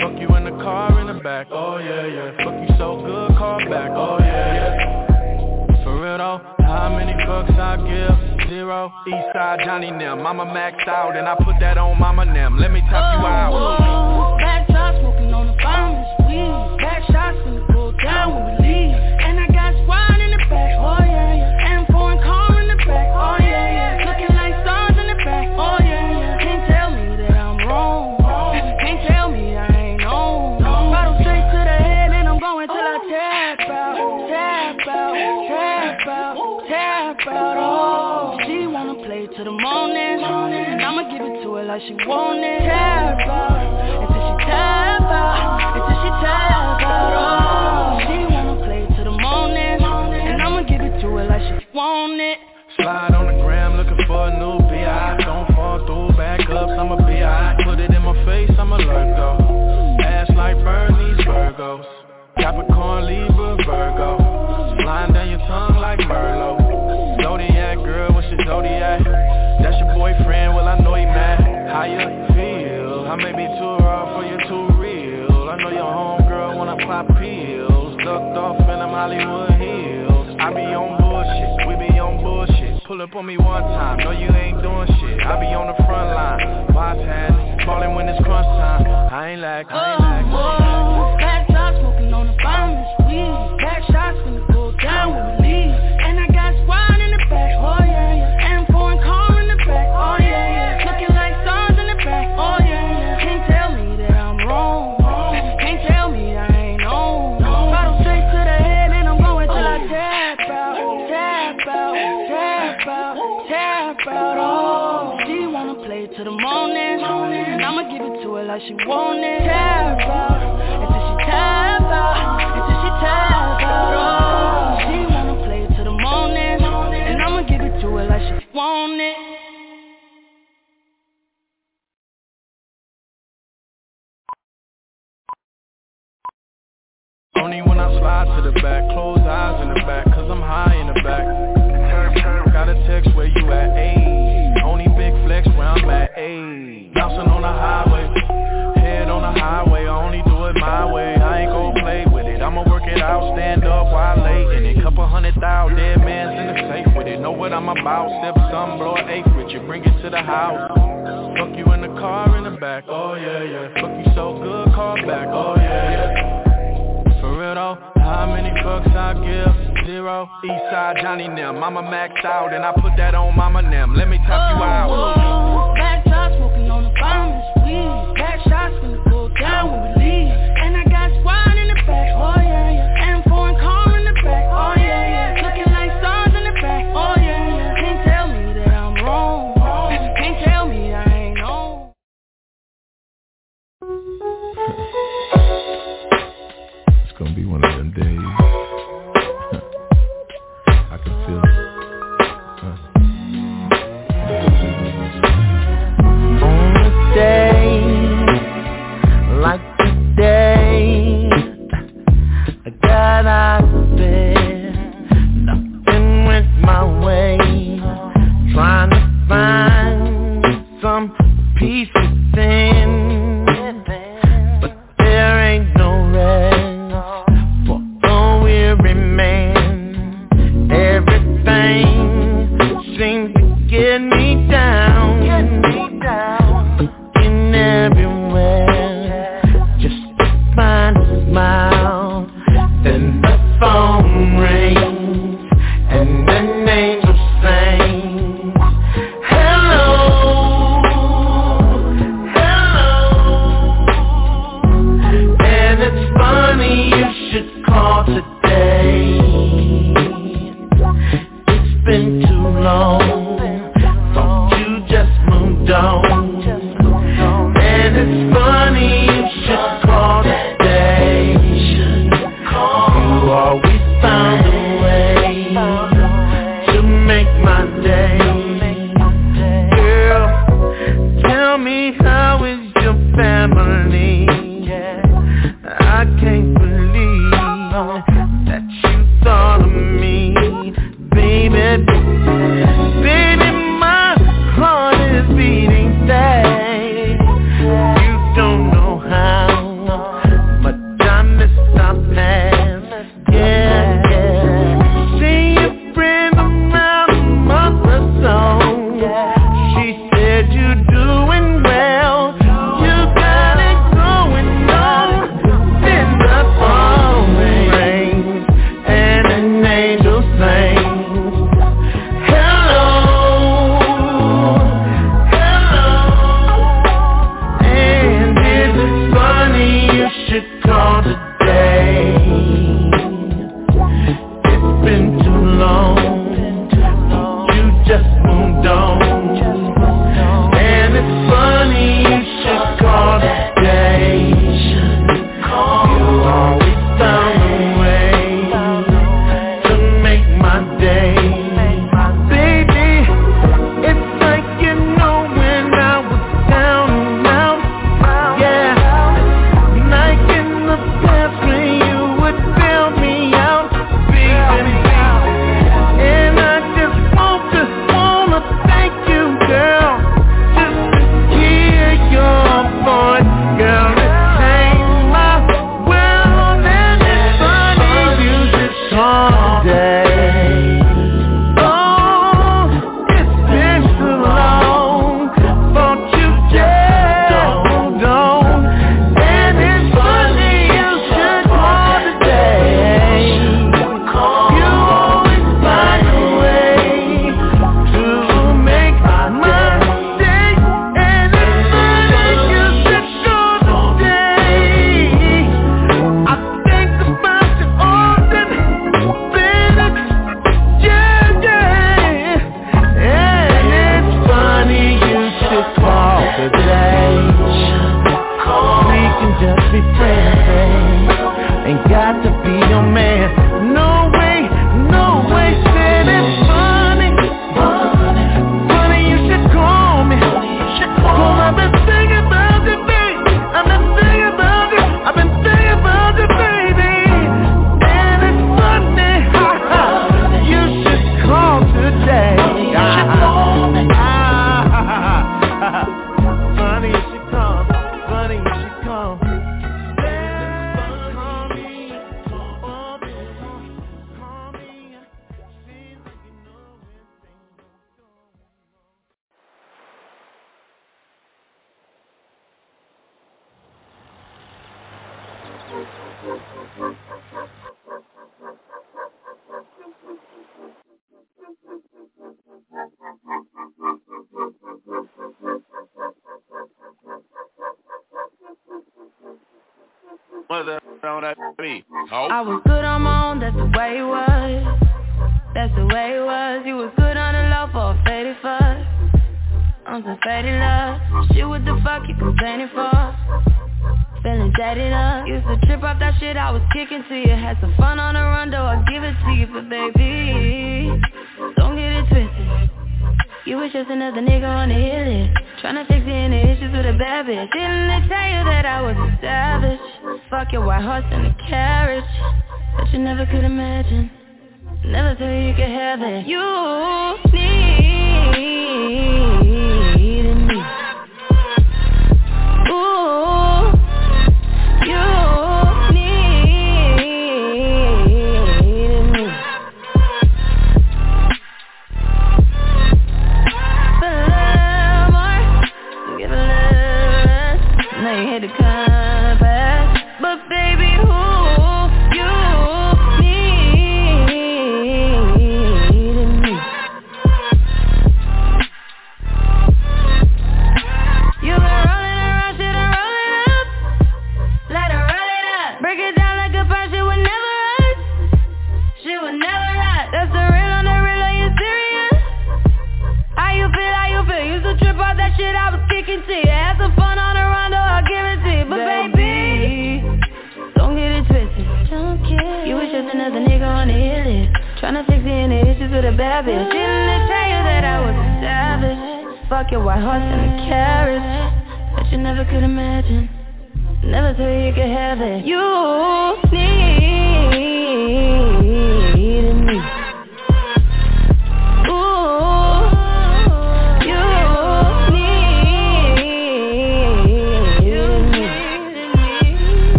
Fuck you in the car in the back, oh yeah, yeah. Fuck you so good, call back, oh yeah, yeah. For real though, how many fucks I give? Zero. Eastside Johnny Nem, mama maxed out and I put that on mama Nem. Let me top you out. Oh, oh. Whoa, back drop smoking on the bombers, weed. Back shots gonna go down when we leave. And I got squad in the back, oh like she want it. Until she tap out, until she tap out. Oh, she wanna play to the morning, and I'ma give it to her like she want it. Slide on the gram looking for a new B.I. Don't fall through backups, I'm a B.I. Put it in my face, I'm a Lurgo. Ass like Bernie's Virgos. Capricorn, Libra, Virgo. Flying down your tongue like Merlot. Zodiac girl, what's your zodiac? That's your boyfriend, well I know. How you feel? I may be too raw for you too real. I know your homegirl wanna pop pills. Ducked off in them Hollywood hills. I be on bullshit, we be on bullshit. Pull up on me one time, no you ain't doing shit. I be on the front line, boss hat, falling when it's crunch time. I ain't like, I ain't like. Whoa, back drop out, she want it Tap out, until she tap out, until she tap out She wanna play till the morning, and I'ma give it to her like she want it. Only when I slide to the back, close I'll stand up while I lay in it Couple hundred thousand dead mans in the safe with it Know what I'm about, step some, blow an eighth with you Bring it to the house Fuck you in the car in the back, oh yeah, yeah Fuck you so good, call back, oh yeah, yeah For real though how many fucks I give? Zero. Eastside Johnny Nim. Mama maxed out and I put that on Mama Nim. Let me top you out. Oh, oh, oh. Whoa, whoa. Back shots smoking on the bomb is weed. Back shots gonna go down when we days. Mother on that beat. I was good on my own, that's the way it was. That's the way it was. You was good on the low for a faded fuck. On some faded love. Shit, what the fuck you complaining for? Feeling jaded up. Used to trip off that shit I was kicking to you. Had some fun on the run, though I give it to you, but baby, don't get it twisted. You was just another nigga on the hit list Tryna fix any issues with a bad bitch Didn't they tell you that I was a savage Fuck your white horse and a carriage But you never could imagine Never thought you could have it You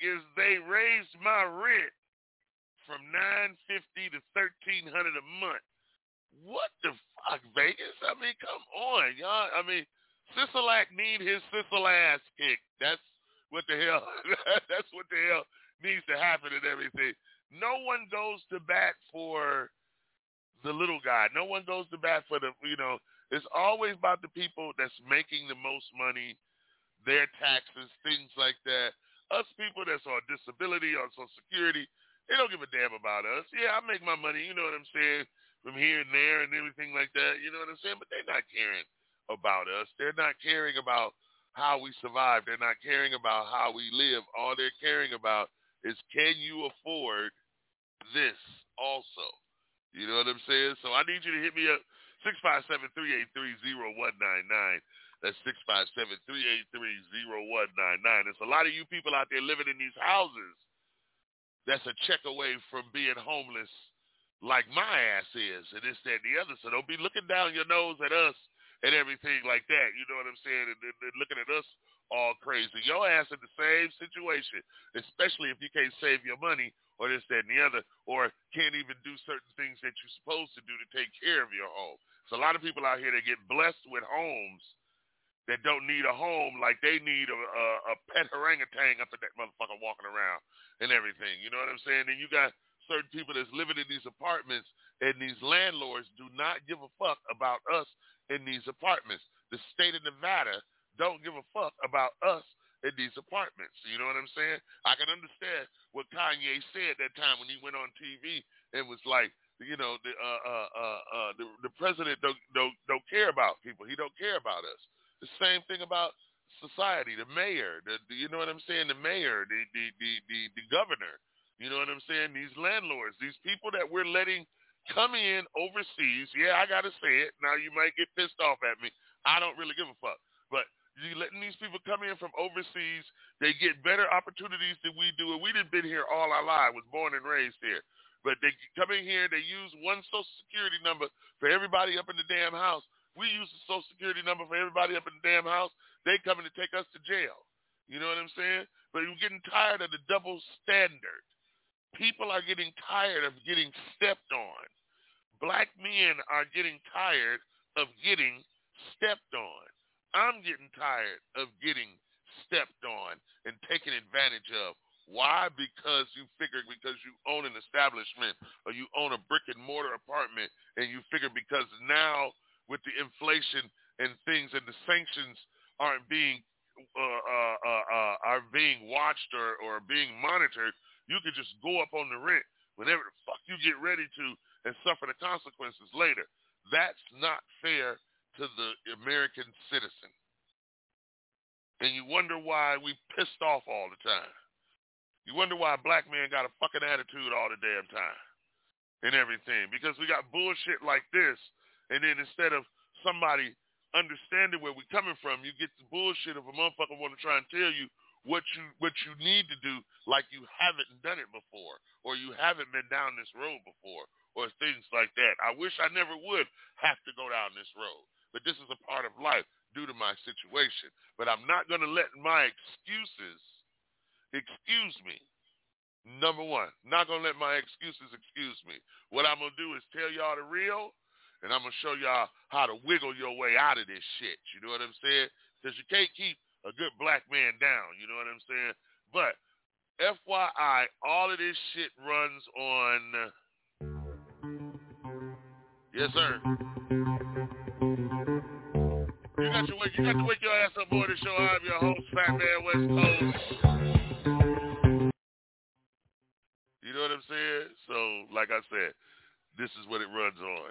is they raised my rent from nine fifty to thirteen hundred a month. What the fuck, Vegas? I mean, come on, y'all. I mean, Sisolak need his Sisal ass kicked. That's what the hell. that's what the hell needs to happen and everything. No one goes to bat for the little guy. No one goes to bat for the you know. It's always about the people that's making the most money, their taxes, things like that. Us people that's on disability, on Social Security, they don't give a damn about us. Yeah, I make my money, you know what I'm saying, from here and there and everything like that. You know what I'm saying? But they're not caring about us. They're not caring about how we survive. They're not caring about how we live. All they're caring about is can you afford this also? You know what I'm saying? So I need you to hit me up, 657-383-0199. That's 657-383-0199. There's a lot of you people out there living in these houses that's a check away from being homeless like my ass is, and this, that, and the other. So don't be looking down your nose at us and everything like that. You know what I'm saying? And, and, and looking at us all crazy. Your ass in the same situation, especially if you can't save your money or this, that, and the other, or can't even do certain things that you're supposed to do to take care of your home. So a lot of people out here that get blessed with homes that don't need a home like they need a, a, a pet orangutan up in that motherfucker walking around and everything. You know what I'm saying? And you got certain people that's living in these apartments and these landlords do not give a fuck about us in these apartments. The state of Nevada don't give a fuck about us in these apartments. You know what I'm saying? I can understand what Kanye said that time when he went on TV and was like, you know, the uh, uh, uh, uh, the, the president don't, don't don't care about people. He don't care about us. The same thing about society. The mayor, the, the you know what I'm saying? The mayor, the the the the, the governor. You know what I'm saying? These landlords, these people that we're letting come in overseas. Yeah, I gotta say it. Now you might get pissed off at me. I don't really give a fuck. But you letting these people come in from overseas, they get better opportunities than we do. And we didn't been here all our lives, was born and raised here. But they come in here, they use one social security number for everybody up in the damn house. We use the social security number for everybody up in the damn house. They coming to take us to jail. You know what I'm saying? But we're getting tired of the double standard. People are getting tired of getting stepped on. Black men are getting tired of getting stepped on. I'm getting tired of getting stepped on and taken advantage of. Why? Because you figure because you own an establishment or you own a brick and mortar apartment and you figure because now with the inflation and things and the sanctions aren't being uh, uh, uh, uh, are being watched or, or being monitored, you can just go up on the rent whenever the fuck you get ready to and suffer the consequences later. That's not fair to the American citizen. And you wonder why we pissed off all the time. You wonder why a black man got a fucking attitude all the damn time and everything. Because we got bullshit like this, and then instead of somebody understanding where we're coming from, you get the bullshit of a motherfucker want to try and tell you what you what you need to do like you haven't done it before or you haven't been down this road before or things like that. I wish I never would have to go down this road but this is a part of life due to my situation. But I'm not going to let my excuses excuse me. Number one, not going to let my excuses excuse me. What I'm going to do is tell y'all the real, and I'm going to show y'all how to wiggle your way out of this shit. You know what I'm saying? Because you can't keep a good black man down. You know what I'm saying? But FYI, all of this shit runs on... Yes, sir. You got, your, you got to wake your ass up, boy, to show I'm your host, Fat Man West Coast. You know what I'm saying? So, like I said, this is what it runs on.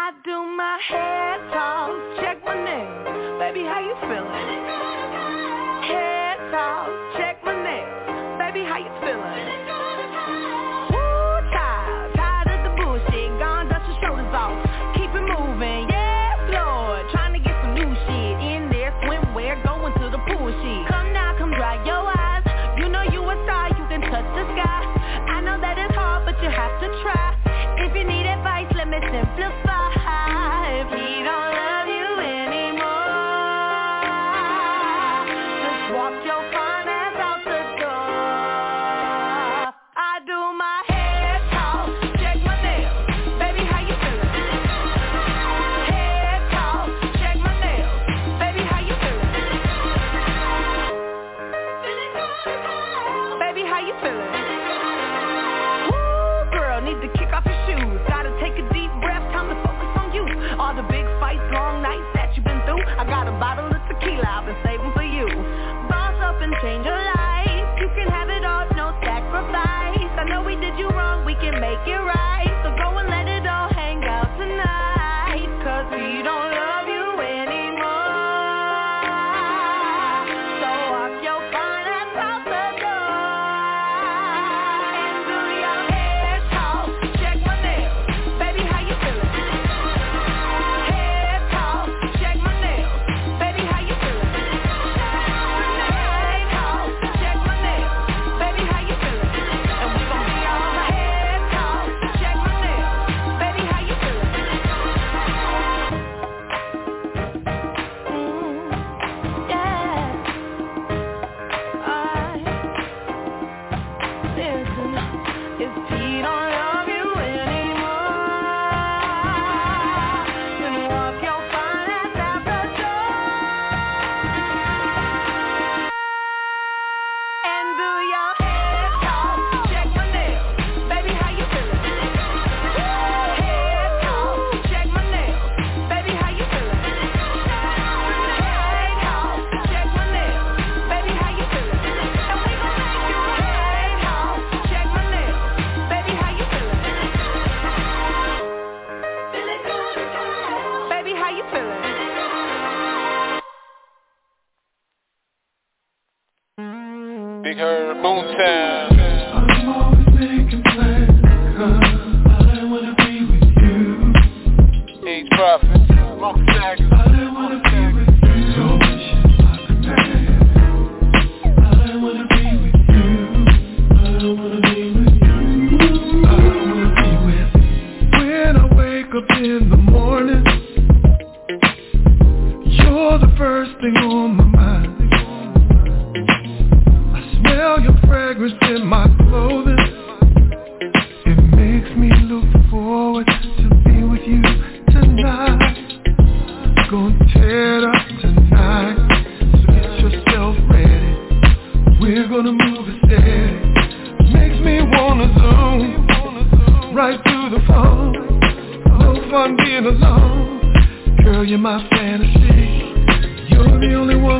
I do my hair toss, check my nails. Baby, how you feeling? Hair toss, We're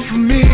for me.